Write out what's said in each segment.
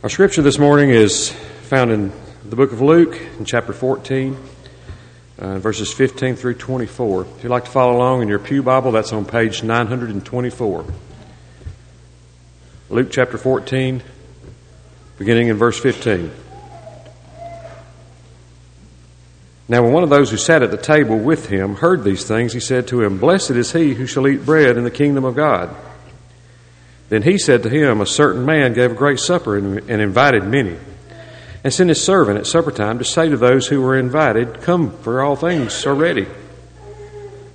Our scripture this morning is found in the book of Luke, in chapter 14, uh, verses 15 through 24. If you'd like to follow along in your Pew Bible, that's on page 924. Luke chapter 14, beginning in verse 15. Now, when one of those who sat at the table with him heard these things, he said to him, Blessed is he who shall eat bread in the kingdom of God. Then he said to him, A certain man gave a great supper and, and invited many, and sent his servant at supper time to say to those who were invited, Come, for all things are ready.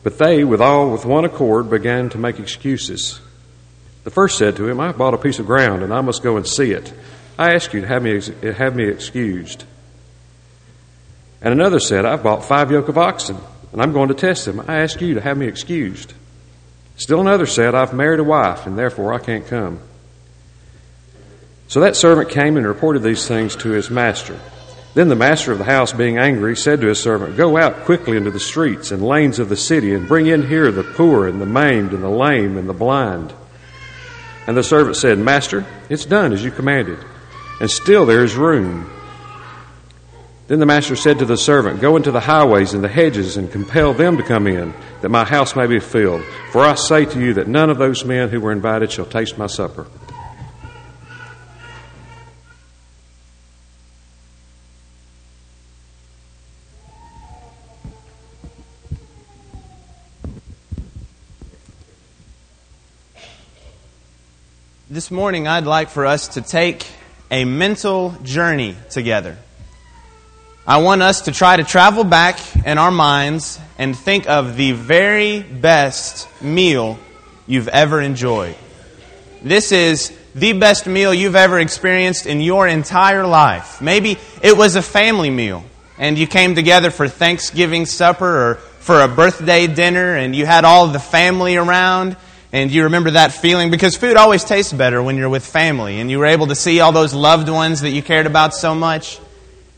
But they, with all with one accord, began to make excuses. The first said to him, I have bought a piece of ground, and I must go and see it. I ask you to have me, have me excused. And another said, I've bought five yoke of oxen, and I'm going to test them. I ask you to have me excused. Still another said, I've married a wife, and therefore I can't come. So that servant came and reported these things to his master. Then the master of the house, being angry, said to his servant, Go out quickly into the streets and lanes of the city, and bring in here the poor, and the maimed, and the lame, and the blind. And the servant said, Master, it's done as you commanded, and still there is room. Then the master said to the servant, Go into the highways and the hedges and compel them to come in, that my house may be filled. For I say to you that none of those men who were invited shall taste my supper. This morning, I'd like for us to take a mental journey together. I want us to try to travel back in our minds and think of the very best meal you've ever enjoyed. This is the best meal you've ever experienced in your entire life. Maybe it was a family meal and you came together for Thanksgiving supper or for a birthday dinner and you had all the family around and you remember that feeling because food always tastes better when you're with family and you were able to see all those loved ones that you cared about so much.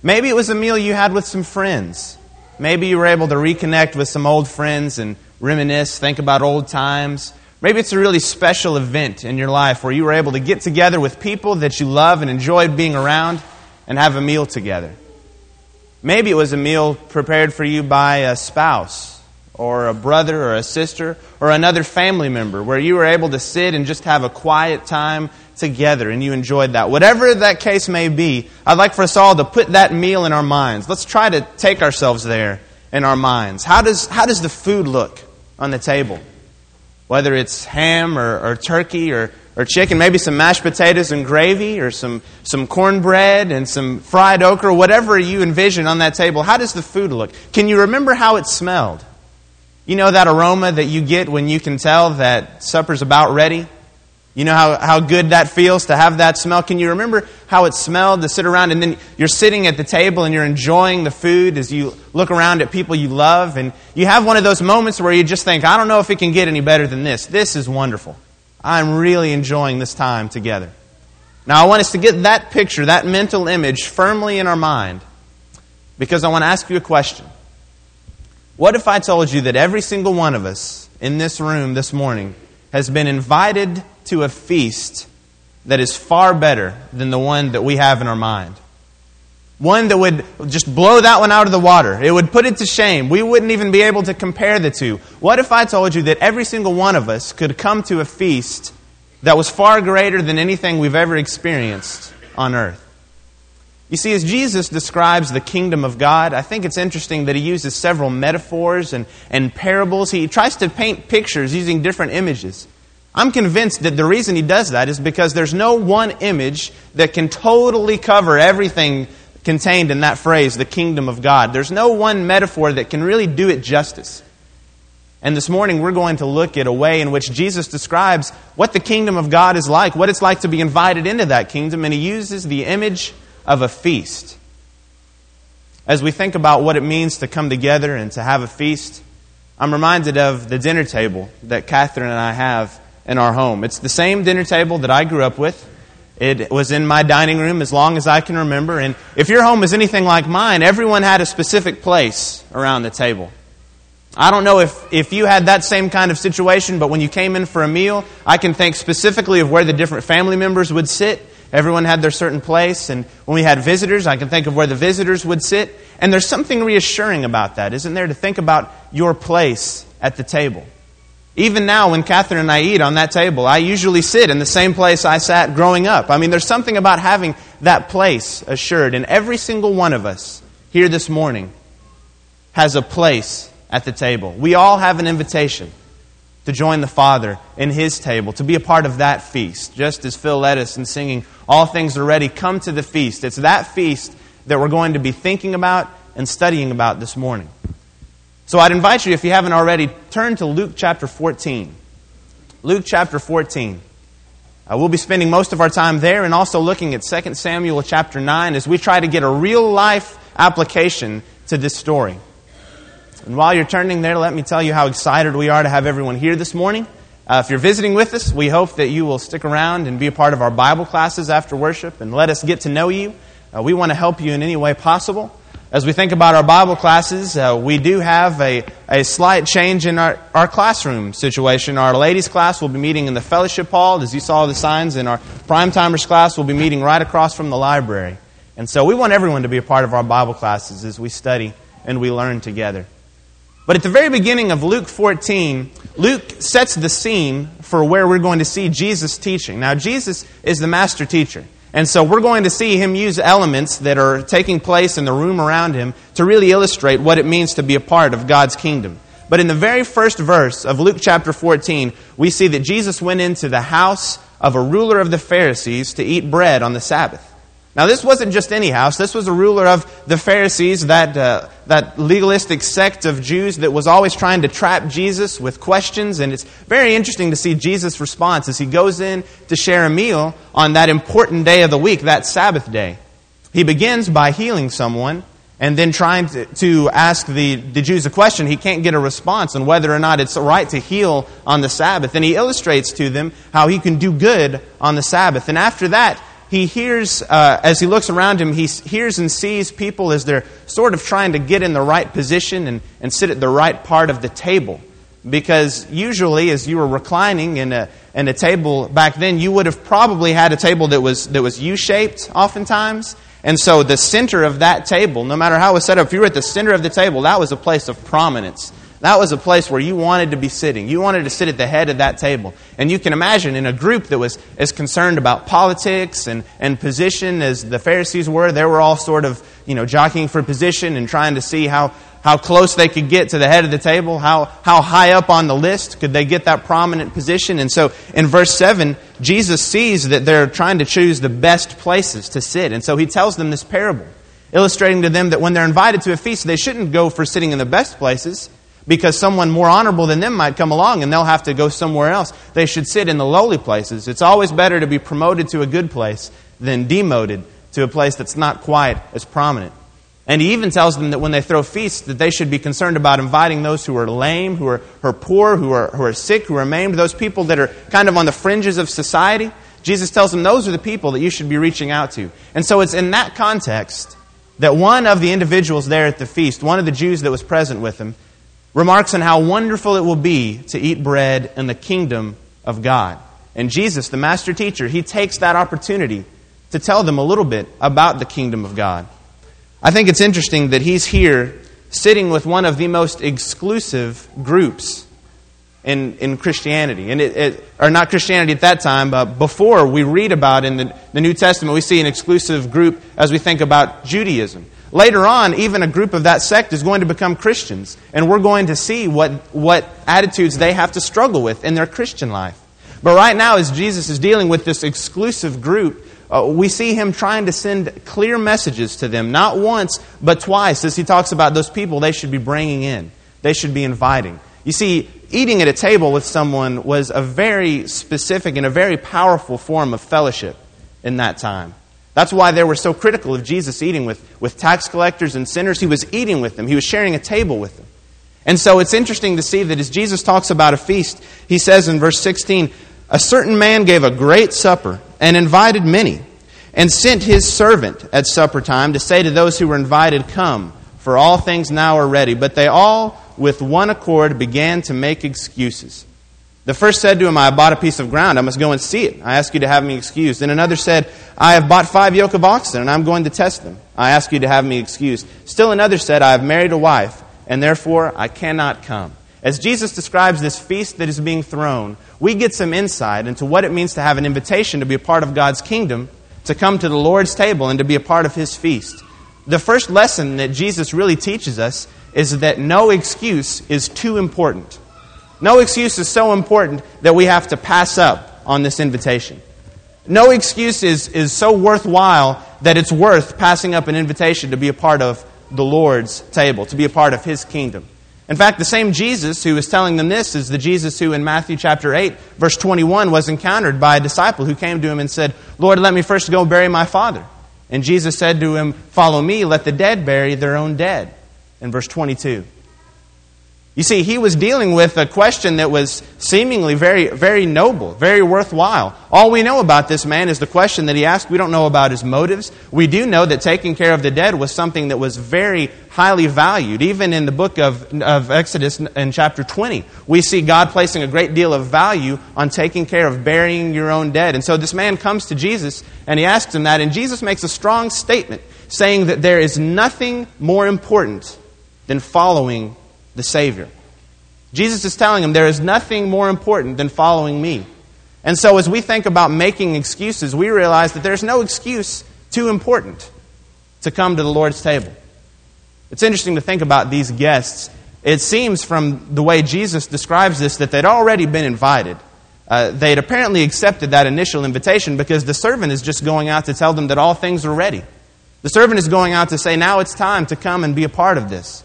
Maybe it was a meal you had with some friends. Maybe you were able to reconnect with some old friends and reminisce, think about old times. Maybe it's a really special event in your life where you were able to get together with people that you love and enjoyed being around and have a meal together. Maybe it was a meal prepared for you by a spouse or a brother or a sister or another family member where you were able to sit and just have a quiet time together and you enjoyed that. Whatever that case may be, I'd like for us all to put that meal in our minds. Let's try to take ourselves there in our minds. How does, how does the food look on the table? Whether it's ham or, or turkey or, or chicken, maybe some mashed potatoes and gravy or some, some cornbread and some fried okra, whatever you envision on that table, how does the food look? Can you remember how it smelled? You know that aroma that you get when you can tell that supper's about ready? You know how, how good that feels to have that smell? Can you remember how it smelled to sit around and then you're sitting at the table and you're enjoying the food as you look around at people you love and you have one of those moments where you just think, I don't know if it can get any better than this. This is wonderful. I'm really enjoying this time together. Now, I want us to get that picture, that mental image firmly in our mind because I want to ask you a question. What if I told you that every single one of us in this room this morning has been invited to a feast that is far better than the one that we have in our mind. One that would just blow that one out of the water. It would put it to shame. We wouldn't even be able to compare the two. What if I told you that every single one of us could come to a feast that was far greater than anything we've ever experienced on earth? You see, as Jesus describes the kingdom of God, I think it's interesting that he uses several metaphors and, and parables. He tries to paint pictures using different images. I'm convinced that the reason he does that is because there's no one image that can totally cover everything contained in that phrase, the kingdom of God. There's no one metaphor that can really do it justice. And this morning we're going to look at a way in which Jesus describes what the kingdom of God is like, what it's like to be invited into that kingdom, and he uses the image of a feast. As we think about what it means to come together and to have a feast, I'm reminded of the dinner table that Catherine and I have in our home. It's the same dinner table that I grew up with. It was in my dining room as long as I can remember. And if your home is anything like mine, everyone had a specific place around the table. I don't know if, if you had that same kind of situation, but when you came in for a meal, I can think specifically of where the different family members would sit. Everyone had their certain place. And when we had visitors, I can think of where the visitors would sit. And there's something reassuring about that, isn't there? To think about your place at the table. Even now, when Catherine and I eat on that table, I usually sit in the same place I sat growing up. I mean, there's something about having that place assured. And every single one of us here this morning has a place at the table. We all have an invitation to join the Father in His table, to be a part of that feast. Just as Phil led us in singing, All things are ready, come to the feast. It's that feast that we're going to be thinking about and studying about this morning. So I'd invite you, if you haven't already, turn to Luke chapter 14. Luke chapter 14. Uh, we'll be spending most of our time there and also looking at 2 Samuel chapter 9 as we try to get a real life application to this story. And while you're turning there, let me tell you how excited we are to have everyone here this morning. Uh, if you're visiting with us, we hope that you will stick around and be a part of our Bible classes after worship and let us get to know you. Uh, we want to help you in any way possible. As we think about our Bible classes, uh, we do have a, a slight change in our, our classroom situation. Our ladies' class will be meeting in the fellowship hall. As you saw the signs, in our prime timers class will be meeting right across from the library. And so we want everyone to be a part of our Bible classes as we study and we learn together. But at the very beginning of Luke 14, Luke sets the scene for where we're going to see Jesus teaching. Now, Jesus is the master teacher. And so we're going to see him use elements that are taking place in the room around him to really illustrate what it means to be a part of God's kingdom. But in the very first verse of Luke chapter 14, we see that Jesus went into the house of a ruler of the Pharisees to eat bread on the Sabbath. Now, this wasn't just any house. This was a ruler of the Pharisees, that, uh, that legalistic sect of Jews that was always trying to trap Jesus with questions. And it's very interesting to see Jesus' response as he goes in to share a meal on that important day of the week, that Sabbath day. He begins by healing someone and then trying to, to ask the, the Jews a question. He can't get a response on whether or not it's right to heal on the Sabbath. And he illustrates to them how he can do good on the Sabbath. And after that, he hears, uh, as he looks around him, he hears and sees people as they're sort of trying to get in the right position and, and sit at the right part of the table. Because usually, as you were reclining in a, in a table back then, you would have probably had a table that was, that was U shaped oftentimes. And so the center of that table, no matter how it was set up, if you were at the center of the table, that was a place of prominence. That was a place where you wanted to be sitting. You wanted to sit at the head of that table. And you can imagine in a group that was as concerned about politics and, and position as the Pharisees were, they were all sort of, you know, jockeying for position and trying to see how, how close they could get to the head of the table, how, how high up on the list could they get that prominent position. And so in verse 7, Jesus sees that they're trying to choose the best places to sit. And so he tells them this parable, illustrating to them that when they're invited to a feast, they shouldn't go for sitting in the best places because someone more honorable than them might come along and they'll have to go somewhere else. They should sit in the lowly places. It's always better to be promoted to a good place than demoted to a place that's not quite as prominent. And he even tells them that when they throw feasts, that they should be concerned about inviting those who are lame, who are, who are poor, who are, who are sick, who are maimed, those people that are kind of on the fringes of society. Jesus tells them those are the people that you should be reaching out to. And so it's in that context that one of the individuals there at the feast, one of the Jews that was present with him, remarks on how wonderful it will be to eat bread in the kingdom of God. And Jesus, the master teacher, he takes that opportunity to tell them a little bit about the kingdom of God. I think it's interesting that he's here sitting with one of the most exclusive groups in, in Christianity. And it, it, or not Christianity at that time, but before we read about in the, the New Testament, we see an exclusive group as we think about Judaism. Later on, even a group of that sect is going to become Christians, and we're going to see what, what attitudes they have to struggle with in their Christian life. But right now, as Jesus is dealing with this exclusive group, uh, we see him trying to send clear messages to them, not once, but twice, as he talks about those people they should be bringing in, they should be inviting. You see, eating at a table with someone was a very specific and a very powerful form of fellowship in that time. That's why they were so critical of Jesus eating with, with tax collectors and sinners. He was eating with them, he was sharing a table with them. And so it's interesting to see that as Jesus talks about a feast, he says in verse 16, A certain man gave a great supper and invited many, and sent his servant at supper time to say to those who were invited, Come, for all things now are ready. But they all, with one accord, began to make excuses. The first said to him, I have bought a piece of ground. I must go and see it. I ask you to have me excused. And another said, I have bought five yoke of oxen, and I'm going to test them. I ask you to have me excused. Still another said, I have married a wife, and therefore I cannot come. As Jesus describes this feast that is being thrown, we get some insight into what it means to have an invitation to be a part of God's kingdom, to come to the Lord's table, and to be a part of His feast. The first lesson that Jesus really teaches us is that no excuse is too important. No excuse is so important that we have to pass up on this invitation. No excuse is, is so worthwhile that it's worth passing up an invitation to be a part of the Lord's table, to be a part of His kingdom. In fact, the same Jesus who is telling them this is the Jesus who in Matthew chapter 8, verse 21, was encountered by a disciple who came to him and said, Lord, let me first go bury my father. And Jesus said to him, Follow me, let the dead bury their own dead. In verse 22. You see, he was dealing with a question that was seemingly very, very noble, very worthwhile. All we know about this man is the question that he asked. We don't know about his motives. We do know that taking care of the dead was something that was very highly valued. Even in the book of, of Exodus in chapter 20, we see God placing a great deal of value on taking care of burying your own dead. And so this man comes to Jesus and he asks him that, and Jesus makes a strong statement saying that there is nothing more important than following the Savior. Jesus is telling him there is nothing more important than following me. And so, as we think about making excuses, we realize that there's no excuse too important to come to the Lord's table. It's interesting to think about these guests. It seems from the way Jesus describes this that they'd already been invited. Uh, they'd apparently accepted that initial invitation because the servant is just going out to tell them that all things are ready. The servant is going out to say, now it's time to come and be a part of this.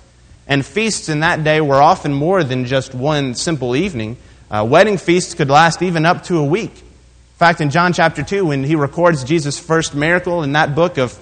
And feasts in that day were often more than just one simple evening. Uh, wedding feasts could last even up to a week. In fact, in John chapter 2, when he records Jesus' first miracle in that book of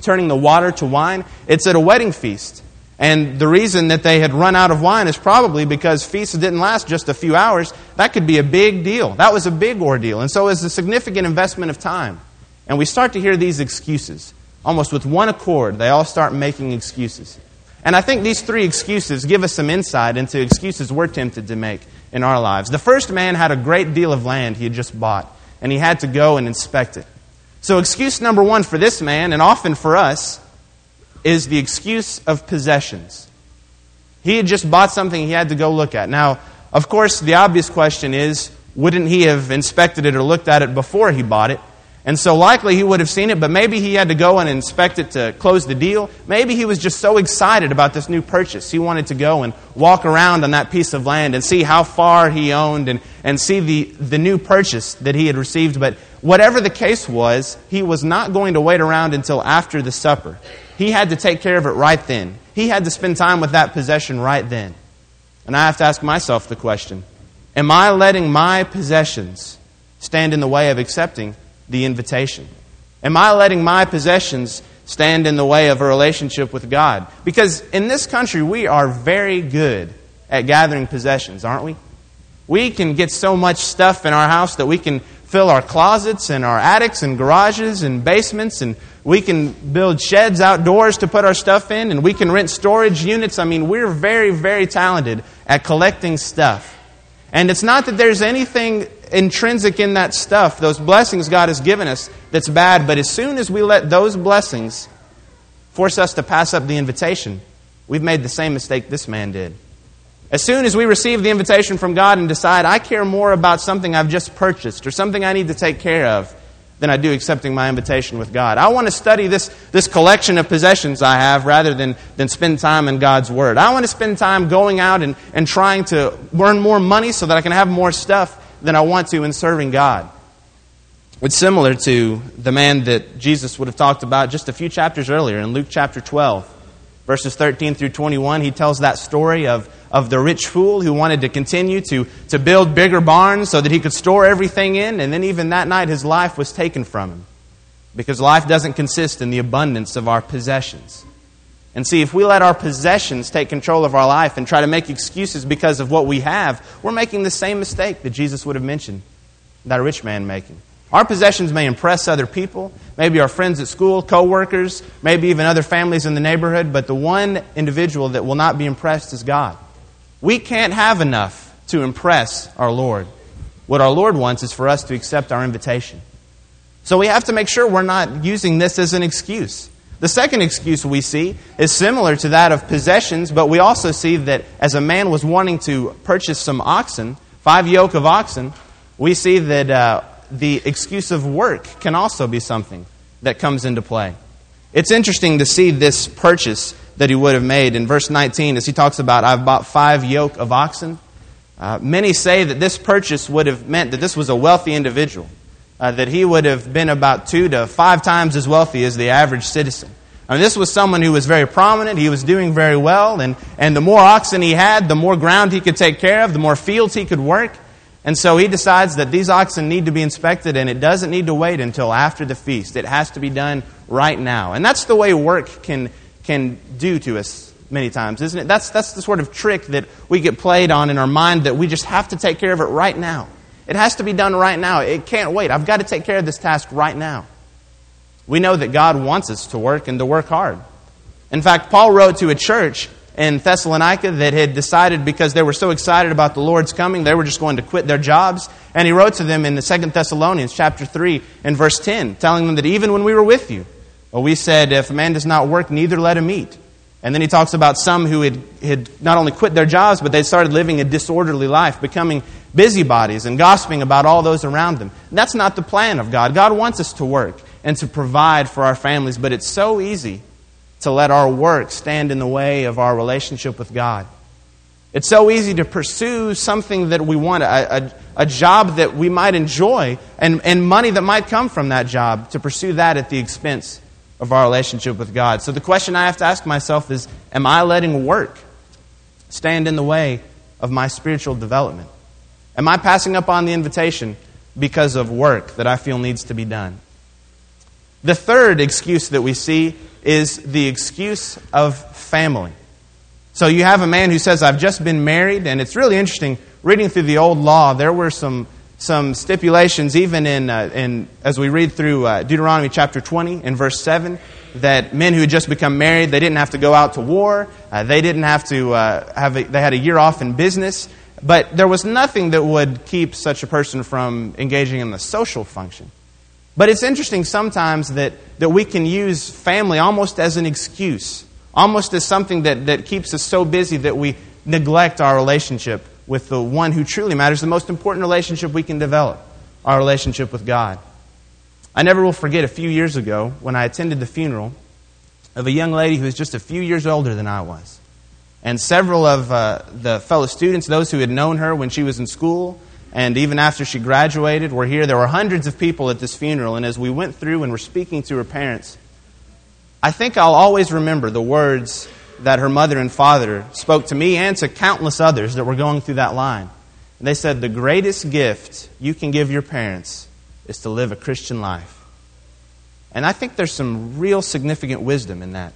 turning the water to wine, it's at a wedding feast. And the reason that they had run out of wine is probably because feasts didn't last just a few hours. That could be a big deal. That was a big ordeal. And so it's a significant investment of time. And we start to hear these excuses. Almost with one accord, they all start making excuses. And I think these three excuses give us some insight into excuses we're tempted to make in our lives. The first man had a great deal of land he had just bought, and he had to go and inspect it. So, excuse number one for this man, and often for us, is the excuse of possessions. He had just bought something he had to go look at. Now, of course, the obvious question is wouldn't he have inspected it or looked at it before he bought it? And so likely he would have seen it, but maybe he had to go and inspect it to close the deal. Maybe he was just so excited about this new purchase. He wanted to go and walk around on that piece of land and see how far he owned and, and see the, the new purchase that he had received. But whatever the case was, he was not going to wait around until after the supper. He had to take care of it right then. He had to spend time with that possession right then. And I have to ask myself the question Am I letting my possessions stand in the way of accepting the invitation? Am I letting my possessions stand in the way of a relationship with God? Because in this country, we are very good at gathering possessions, aren't we? We can get so much stuff in our house that we can fill our closets and our attics and garages and basements and we can build sheds outdoors to put our stuff in and we can rent storage units. I mean, we're very, very talented at collecting stuff. And it's not that there's anything intrinsic in that stuff, those blessings God has given us, that's bad. But as soon as we let those blessings force us to pass up the invitation, we've made the same mistake this man did. As soon as we receive the invitation from God and decide, I care more about something I've just purchased or something I need to take care of than I do accepting my invitation with God. I want to study this, this collection of possessions I have rather than, than spend time in God's Word. I want to spend time going out and, and trying to earn more money so that I can have more stuff than I want to in serving God. It's similar to the man that Jesus would have talked about just a few chapters earlier in Luke chapter 12, verses 13 through 21. He tells that story of, of the rich fool who wanted to continue to, to build bigger barns so that he could store everything in, and then even that night his life was taken from him. Because life doesn't consist in the abundance of our possessions. And see, if we let our possessions take control of our life and try to make excuses because of what we have, we're making the same mistake that Jesus would have mentioned that rich man making. Our possessions may impress other people, maybe our friends at school, coworkers, maybe even other families in the neighborhood, but the one individual that will not be impressed is God. We can't have enough to impress our Lord. What our Lord wants is for us to accept our invitation. So we have to make sure we're not using this as an excuse. The second excuse we see is similar to that of possessions, but we also see that as a man was wanting to purchase some oxen, five yoke of oxen, we see that uh, the excuse of work can also be something that comes into play. It's interesting to see this purchase that he would have made in verse 19 as he talks about, I've bought five yoke of oxen. Uh, many say that this purchase would have meant that this was a wealthy individual uh, that he would have been about two to five times as wealthy as the average citizen. I mean, this was someone who was very prominent. He was doing very well. And, and the more oxen he had, the more ground he could take care of, the more fields he could work. And so he decides that these oxen need to be inspected and it doesn't need to wait until after the feast. It has to be done right now. And that's the way work can, can do to us many times, isn't it? That's, that's the sort of trick that we get played on in our mind that we just have to take care of it right now. It has to be done right now. It can't wait. I've got to take care of this task right now. We know that God wants us to work and to work hard. In fact, Paul wrote to a church in Thessalonica that had decided because they were so excited about the Lord's coming, they were just going to quit their jobs. And he wrote to them in the Second Thessalonians chapter 3 and verse 10, telling them that even when we were with you, well, we said, if a man does not work, neither let him eat. And then he talks about some who had, had not only quit their jobs, but they started living a disorderly life, becoming busybodies and gossiping about all those around them. That's not the plan of God. God wants us to work and to provide for our families, but it's so easy to let our work stand in the way of our relationship with God. It's so easy to pursue something that we want, a, a, a, job that we might enjoy, and, and money that might come from that job, to pursue that at the expense of our relationship with God. So the question I have to ask myself is Am I letting work stand in the way of my spiritual development? Am I passing up on the invitation because of work that I feel needs to be done? The third excuse that we see is the excuse of family. So you have a man who says, I've just been married, and it's really interesting. Reading through the old law, there were some, some stipulations, even in, uh, in, as we read through uh, Deuteronomy chapter 20 and verse 7, that men who had just become married, they didn't have to go out to war, uh, they didn't have to uh, have a, they had a year off in business. But there was nothing that would keep such a person from engaging in the social function. But it's interesting sometimes that, that we can use family almost as an excuse, almost as something that, that keeps us so busy that we neglect our relationship with the one who truly matters, the most important relationship we can develop, our relationship with God. I never will forget a few years ago when I attended the funeral of a young lady who was just a few years older than I was. And several of uh, the fellow students, those who had known her when she was in school, and even after she graduated, we're here. There were hundreds of people at this funeral. And as we went through and were speaking to her parents, I think I'll always remember the words that her mother and father spoke to me and to countless others that were going through that line. And they said, The greatest gift you can give your parents is to live a Christian life. And I think there's some real significant wisdom in that.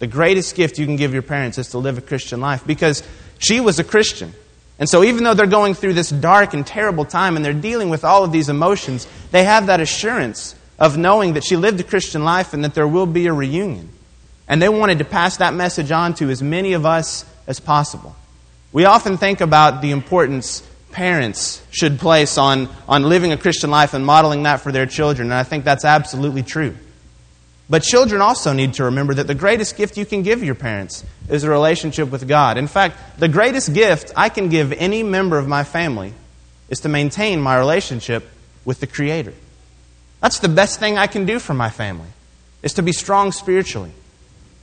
The greatest gift you can give your parents is to live a Christian life because she was a Christian. And so, even though they're going through this dark and terrible time and they're dealing with all of these emotions, they have that assurance of knowing that she lived a Christian life and that there will be a reunion. And they wanted to pass that message on to as many of us as possible. We often think about the importance parents should place on, on living a Christian life and modeling that for their children, and I think that's absolutely true. But children also need to remember that the greatest gift you can give your parents is a relationship with God. In fact, the greatest gift I can give any member of my family is to maintain my relationship with the Creator. That's the best thing I can do for my family, is to be strong spiritually.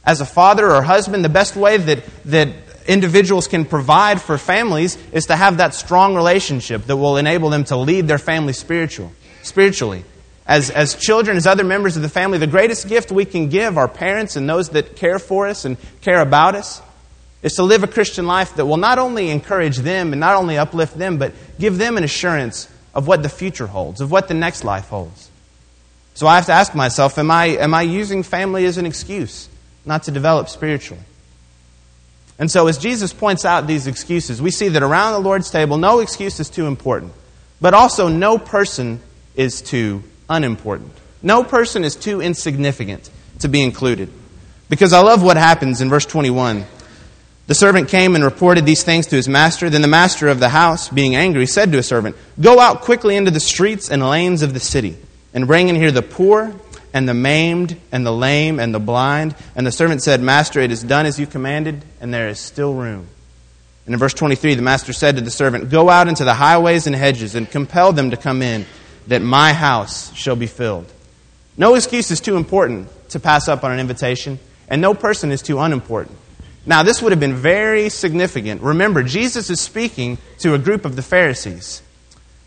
As a father or husband, the best way that, that individuals can provide for families is to have that strong relationship that will enable them to lead their family spiritual, spiritually as, as children, as other members of the family, the greatest gift we can give our parents and those that care for us and care about us is to live a Christian life that will not only encourage them and not only uplift them, but give them an assurance of what the future holds, of what the next life holds. So I have to ask myself am I, am I using family as an excuse not to develop spiritually? And so, as Jesus points out these excuses, we see that around the Lord's table, no excuse is too important, but also no person is too unimportant. No person is too insignificant to be included. Because I love what happens in verse 21. The servant came and reported these things to his master. Then the master of the house, being angry, said to his servant, Go out quickly into the streets and lanes of the city, and bring in here the poor, and the maimed, and the lame, and the blind. And the servant said, Master, it is done as you commanded, and there is still room. And in verse 23, the master said to the servant, Go out into the highways and hedges, and compel them to come in, that my house shall be filled. No excuse is too important to pass up on an invitation, and no person is too unimportant. Now, this would have been very significant. Remember, Jesus is speaking to a group of the Pharisees.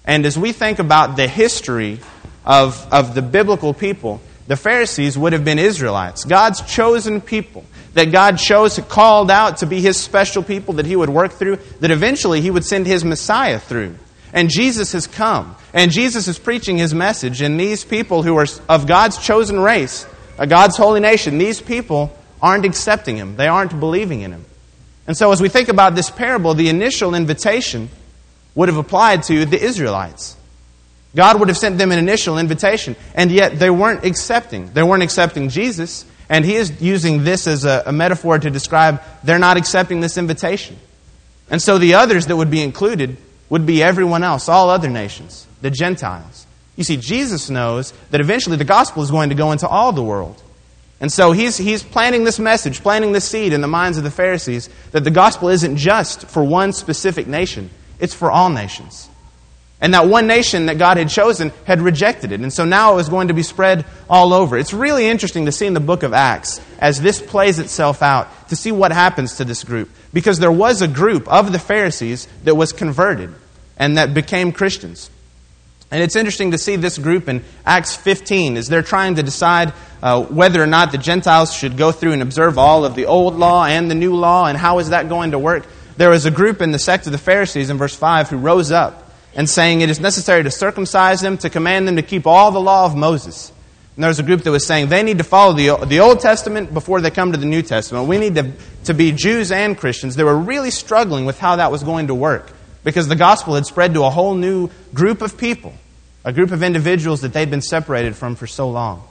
And as we think about the history of, of the biblical people, the Pharisees would have been Israelites, God's chosen people, that God chose, called out to be His special people that He would work through, that eventually He would send His Messiah through. And Jesus has come, and Jesus is preaching His message, and these people who are of God's chosen race, a God's holy nation, these people aren't accepting him, they aren't believing in him. And so, as we think about this parable, the initial invitation would have applied to the Israelites. God would have sent them an initial invitation, and yet they weren't accepting. They weren't accepting Jesus, and he is using this as a, a metaphor to describe they're not accepting this invitation. And so the others that would be included would be everyone else, all other nations, the Gentiles. You see, Jesus knows that eventually the gospel is going to go into all the world. And so he's, he's planting this message, planting this seed in the minds of the Pharisees that the gospel isn't just for one specific nation, it's for all nations. And that one nation that God had chosen had rejected it. And so now it was going to be spread all over. It's really interesting to see in the book of Acts, as this plays itself out, to see what happens to this group. Because there was a group of the Pharisees that was converted and that became Christians. And it's interesting to see this group in Acts 15 as they're trying to decide uh, whether or not the Gentiles should go through and observe all of the old law and the new law, and how is that going to work. There was a group in the sect of the Pharisees in verse 5 who rose up and saying it is necessary to circumcise them, to command them to keep all the law of Moses. And there was a group that was saying they need to follow the, the Old Testament before they come to the New Testament. We need to, to be Jews and Christians. They were really struggling with how that was going to work because the gospel had spread to a whole new group of people a group of individuals that they'd been separated from for so long.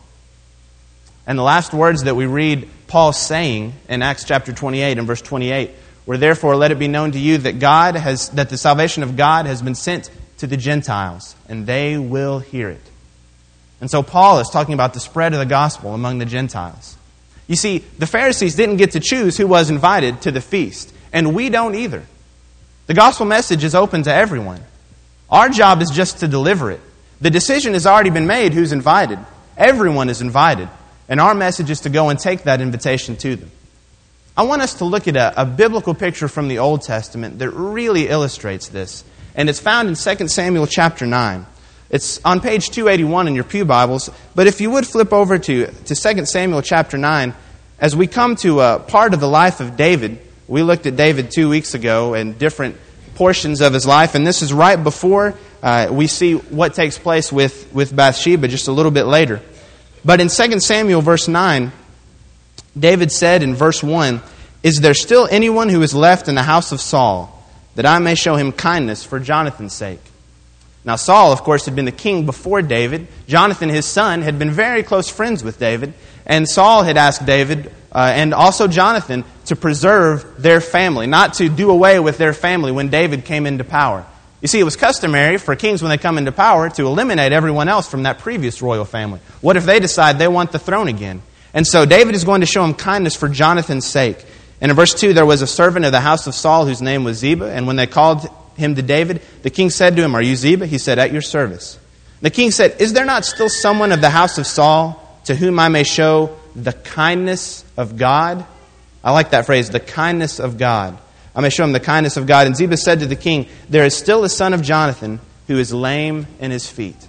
And the last words that we read Paul saying in Acts chapter 28 and verse 28 were therefore let it be known to you that God has that the salvation of God has been sent to the Gentiles and they will hear it. And so Paul is talking about the spread of the gospel among the Gentiles. You see, the Pharisees didn't get to choose who was invited to the feast, and we don't either. The gospel message is open to everyone. Our job is just to deliver it. The decision has already been made who's invited. Everyone is invited. And our message is to go and take that invitation to them. I want us to look at a, a, biblical picture from the Old Testament that really illustrates this. And it's found in 2 Samuel chapter 9. It's on page 281 in your Pew Bibles. But if you would flip over to, to 2 Samuel chapter 9, as we come to a part of the life of David, we looked at David two weeks ago and different portions of his life, and this is right before uh, we see what takes place with, with Bathsheba just a little bit later. But in 2 Samuel, verse 9, David said in verse 1 Is there still anyone who is left in the house of Saul, that I may show him kindness for Jonathan's sake? Now, Saul, of course, had been the king before David. Jonathan, his son, had been very close friends with David. And Saul had asked David, uh, and also Jonathan, to preserve their family, not to do away with their family when David came into power. You see, it was customary for kings when they come into power to eliminate everyone else from that previous royal family. What if they decide they want the throne again? And so David is going to show him kindness for Jonathan's sake. And in verse 2, there was a servant of the house of Saul whose name was Ziba. And when they called him to David, the king said to him, Are you Ziba? He said, At your service. The king said, Is there not still someone of the house of Saul to whom I may show the kindness of God? I like that phrase, the kindness of God. I may show him the kindness of God. And Ziba said to the king, There is still a son of Jonathan who is lame in his feet.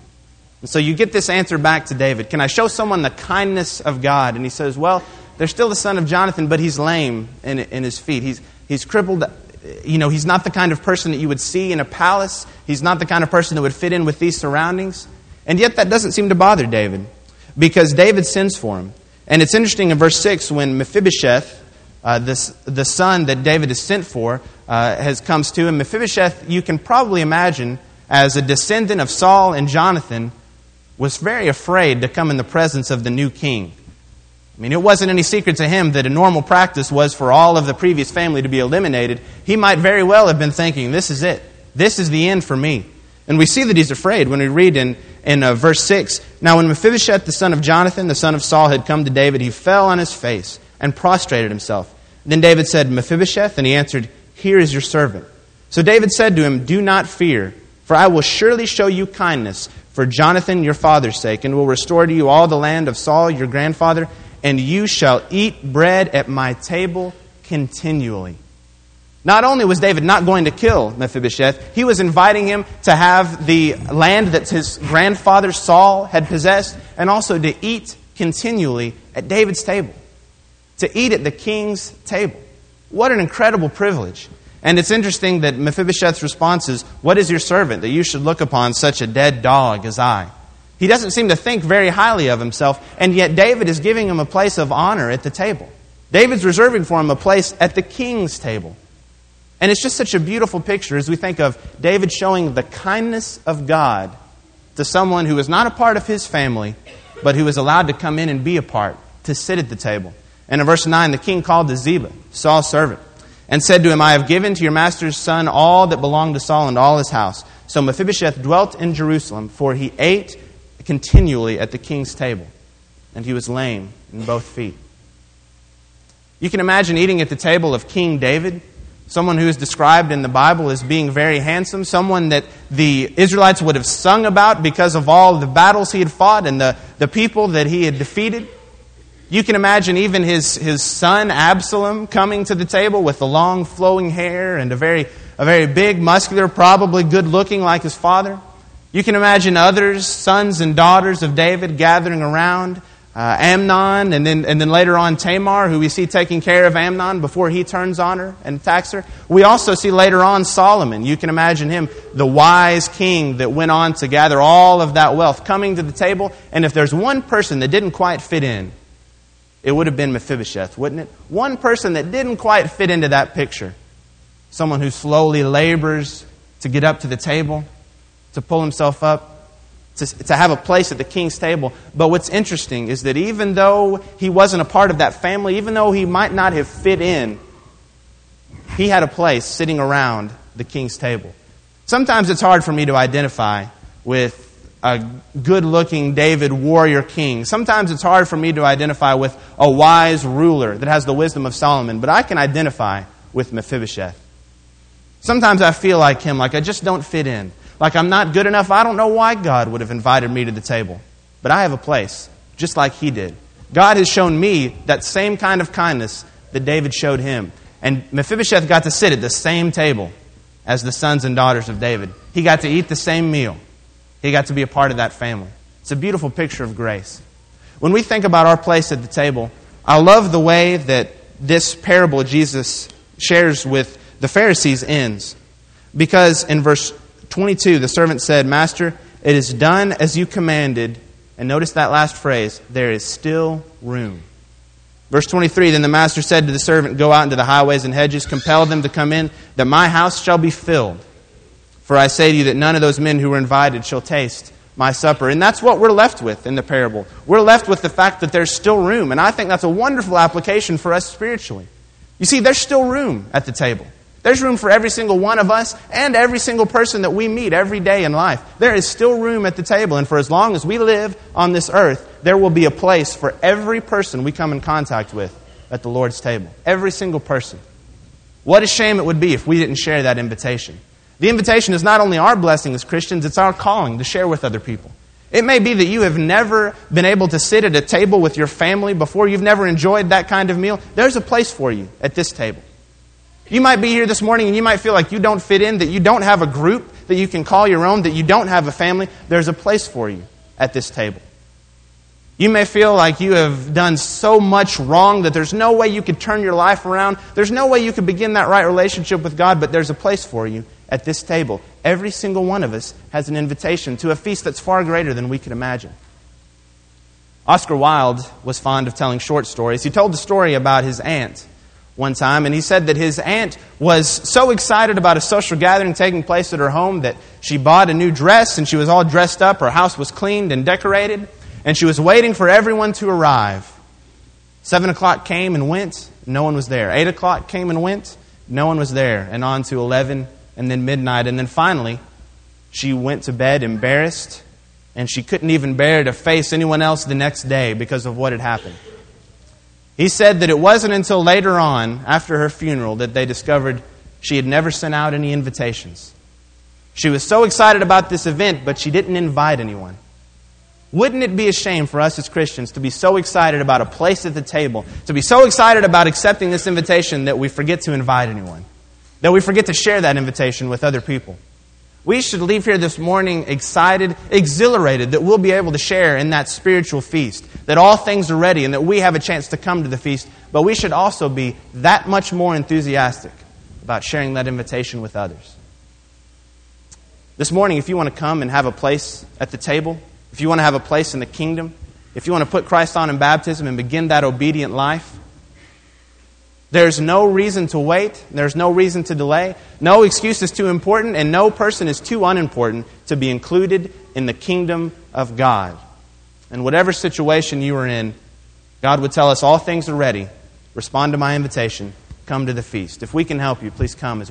And so you get this answer back to David Can I show someone the kindness of God? And he says, Well, there's still the son of Jonathan, but he's lame in, in his feet. He's, he's crippled. You know, he's not the kind of person that you would see in a palace. He's not the kind of person that would fit in with these surroundings. And yet that doesn't seem to bother David because David sends for him. And it's interesting in verse 6 when Mephibosheth, uh, this, the son that David is sent for, uh, has comes to him. Mephibosheth, you can probably imagine, as a descendant of Saul and Jonathan, was very afraid to come in the presence of the new king. I mean, it wasn't any secret to him that a normal practice was for all of the previous family to be eliminated. He might very well have been thinking, this is it. This is the end for me. And we see that he's afraid when we read in, in uh, verse 6 Now, when Mephibosheth, the son of Jonathan, the son of Saul, had come to David, he fell on his face and prostrated himself. Then David said, Mephibosheth, and he answered, Here is your servant. So David said to him, Do not fear, for I will surely show you kindness for Jonathan your father's sake, and will restore to you all the land of Saul your grandfather, and you shall eat bread at my table continually. Not only was David not going to kill Mephibosheth, he was inviting him to have the land that his grandfather Saul had possessed, and also to eat continually at David's table, to eat at the king's table. What an incredible privilege. And it's interesting that Mephibosheth's response is, What is your servant that you should look upon such a dead dog as I? He doesn't seem to think very highly of himself, and yet David is giving him a place of honor at the table. David's reserving for him a place at the king's table. And it's just such a beautiful picture as we think of David showing the kindness of God to someone who is not a part of his family, but who is allowed to come in and be a part, to sit at the table. And in verse 9, the king called to Ziba, Saul's servant and said to him, I have given to your master's son all that belonged to Saul and all his house. So Mephibosheth dwelt in Jerusalem, for he ate continually at the king's table, and he was lame in both feet. You can imagine eating at the table of King David, someone who is described in the Bible as being very handsome, someone that the Israelites would have sung about because of all the battles he had fought and the, the people that he had defeated. You can imagine even his, his son Absalom coming to the table with the long flowing hair and a very, a very big, muscular, probably good looking like his father. You can imagine others, sons and daughters of David, gathering around. Uh, Amnon, and then, and then later on Tamar, who we see taking care of Amnon before he turns on her and attacks her. We also see later on Solomon. You can imagine him, the wise king that went on to gather all of that wealth, coming to the table. And if there's one person that didn't quite fit in, it would have been Mephibosheth, wouldn't it? One person that didn't quite fit into that picture. Someone who slowly labors to get up to the table, to pull himself up, to, to have a place at the king's table. But what's interesting is that even though he wasn't a part of that family, even though he might not have fit in, he had a place sitting around the king's table. Sometimes it's hard for me to identify with a good looking David warrior king. Sometimes it's hard for me to identify with a wise ruler that has the wisdom of Solomon, but I can identify with Mephibosheth. Sometimes I feel like him, like I just don't fit in. Like I'm not good enough. I don't know why God would have invited me to the table. But I have a place, just like he did. God has shown me that same kind of kindness that David showed him. And Mephibosheth got to sit at the same table as the sons and daughters of David. He got to eat the same meal. He got to be a part of that family. It's a beautiful picture of grace. When we think about our place at the table, I love the way that this parable Jesus shares with the Pharisees ends. Because in verse 22, the servant said, Master, it is done as you commanded. And notice that last phrase, there is still room. Verse 23 Then the master said to the servant, Go out into the highways and hedges, compel them to come in, that my house shall be filled. For I say to you that none of those men who were invited shall taste my supper. And that's what we're left with in the parable. We're left with the fact that there's still room. And I think that's a wonderful application for us spiritually. You see, there's still room at the table. There's room for every single one of us and every single person that we meet every day in life. There is still room at the table. And for as long as we live on this earth, there will be a place for every person we come in contact with at the Lord's table. Every single person. What a shame it would be if we didn't share that invitation. The invitation is not only our blessing as Christians, it's our calling to share with other people. It may be that you have never been able to sit at a table with your family before, you've never enjoyed that kind of meal. There's a place for you at this table. You might be here this morning and you might feel like you don't fit in, that you don't have a group that you can call your own, that you don't have a family. There's a place for you at this table. You may feel like you have done so much wrong that there's no way you could turn your life around. There's no way you could begin that right relationship with God, but there's a place for you at this table. Every single one of us has an invitation to a feast that's far greater than we could imagine. Oscar Wilde was fond of telling short stories. He told the story about his aunt one time, and he said that his aunt was so excited about a social gathering taking place at her home that she bought a new dress and she was all dressed up. Her house was cleaned and decorated, and she was waiting for everyone to arrive. Seven o'clock came and went, no one was there. Eight o'clock came and went, no one was there. And on to 11 and then midnight. And then finally, she went to bed embarrassed, and she couldn't even bear to face anyone else the next day because of what had happened. He said that it wasn't until later on, after her funeral, that they discovered she had never sent out any invitations. She was so excited about this event, but she didn't invite anyone. Wouldn't it be a shame for us as Christians to be so excited about a place at the table, to be so excited about accepting this invitation that we forget to invite anyone, that we forget to share that invitation with other people? We should leave here this morning excited, exhilarated that we'll be able to share in that spiritual feast, that all things are ready and that we have a chance to come to the feast, but we should also be that much more enthusiastic about sharing that invitation with others. This morning, if you want to come and have a place at the table, if you want to have a place in the kingdom, if you want to put Christ on in baptism and begin that obedient life, there's no reason to wait. There's no reason to delay. No excuse is too important, and no person is too unimportant to be included in the kingdom of God. And whatever situation you are in, God would tell us all things are ready. Respond to my invitation. Come to the feast. If we can help you, please come as we